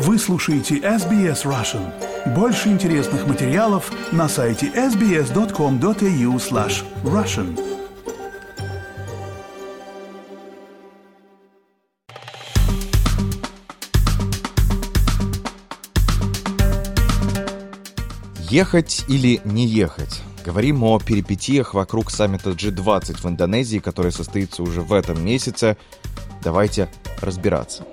Вы слушаете SBS Russian. Больше интересных материалов на сайте sbs.com.au slash russian. Ехать или не ехать? Говорим о перипетиях вокруг саммита G20 в Индонезии, который состоится уже в этом месяце. Давайте разбираться.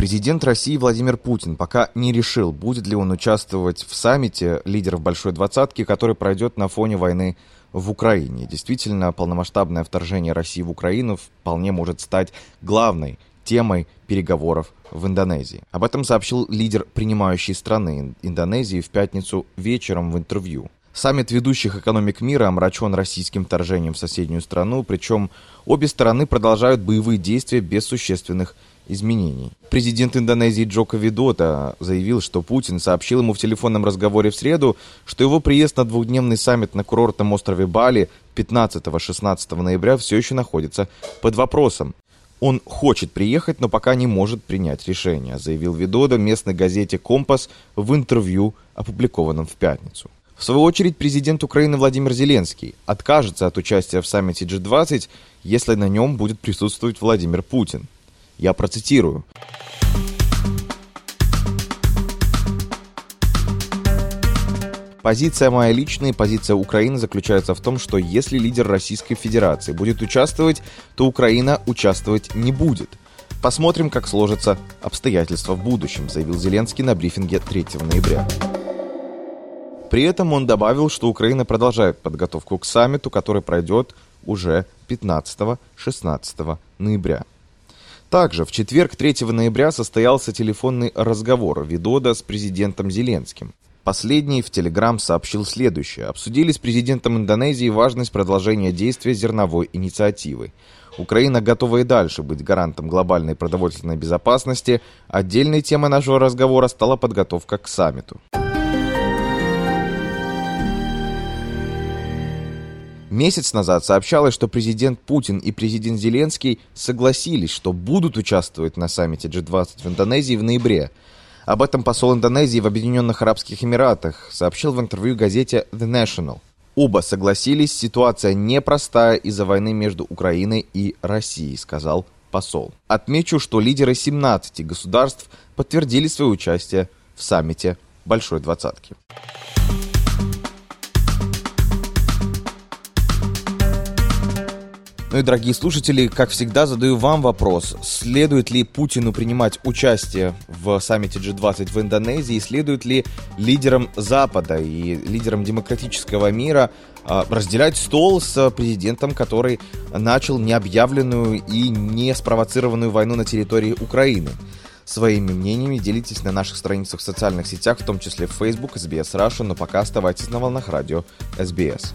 Президент России Владимир Путин пока не решил, будет ли он участвовать в саммите лидеров Большой Двадцатки, который пройдет на фоне войны в Украине. Действительно, полномасштабное вторжение России в Украину вполне может стать главной темой переговоров в Индонезии. Об этом сообщил лидер принимающей страны Индонезии в пятницу вечером в интервью. Саммит ведущих экономик мира омрачен российским вторжением в соседнюю страну, причем обе стороны продолжают боевые действия без существенных изменений. Президент Индонезии Джоко Видота заявил, что Путин сообщил ему в телефонном разговоре в среду, что его приезд на двухдневный саммит на курортном острове Бали 15-16 ноября все еще находится под вопросом. Он хочет приехать, но пока не может принять решение, заявил Видода местной газете «Компас» в интервью, опубликованном в пятницу. В свою очередь, президент Украины Владимир Зеленский откажется от участия в саммите G20, если на нем будет присутствовать Владимир Путин. Я процитирую. Позиция моя личная и позиция Украины заключается в том, что если лидер Российской Федерации будет участвовать, то Украина участвовать не будет. Посмотрим, как сложатся обстоятельства в будущем, заявил Зеленский на брифинге 3 ноября. При этом он добавил, что Украина продолжает подготовку к саммиту, который пройдет уже 15-16 ноября. Также в четверг 3 ноября состоялся телефонный разговор Видода с президентом Зеленским. Последний в Телеграм сообщил следующее. Обсудили с президентом Индонезии важность продолжения действия зерновой инициативы. Украина готова и дальше быть гарантом глобальной продовольственной безопасности. Отдельной темой нашего разговора стала подготовка к саммиту. Месяц назад сообщалось, что президент Путин и президент Зеленский согласились, что будут участвовать на саммите G20 в Индонезии в ноябре. Об этом посол Индонезии в Объединенных Арабских Эмиратах сообщил в интервью газете The National. Оба согласились, ситуация непростая из-за войны между Украиной и Россией, сказал посол. Отмечу, что лидеры 17 государств подтвердили свое участие в саммите Большой Двадцатки. Ну и, дорогие слушатели, как всегда, задаю вам вопрос. Следует ли Путину принимать участие в саммите G20 в Индонезии? Следует ли лидерам Запада и лидерам демократического мира а, разделять стол с президентом, который начал необъявленную и не спровоцированную войну на территории Украины? Своими мнениями делитесь на наших страницах в социальных сетях, в том числе в Facebook, SBS Russia, но пока оставайтесь на волнах радио SBS.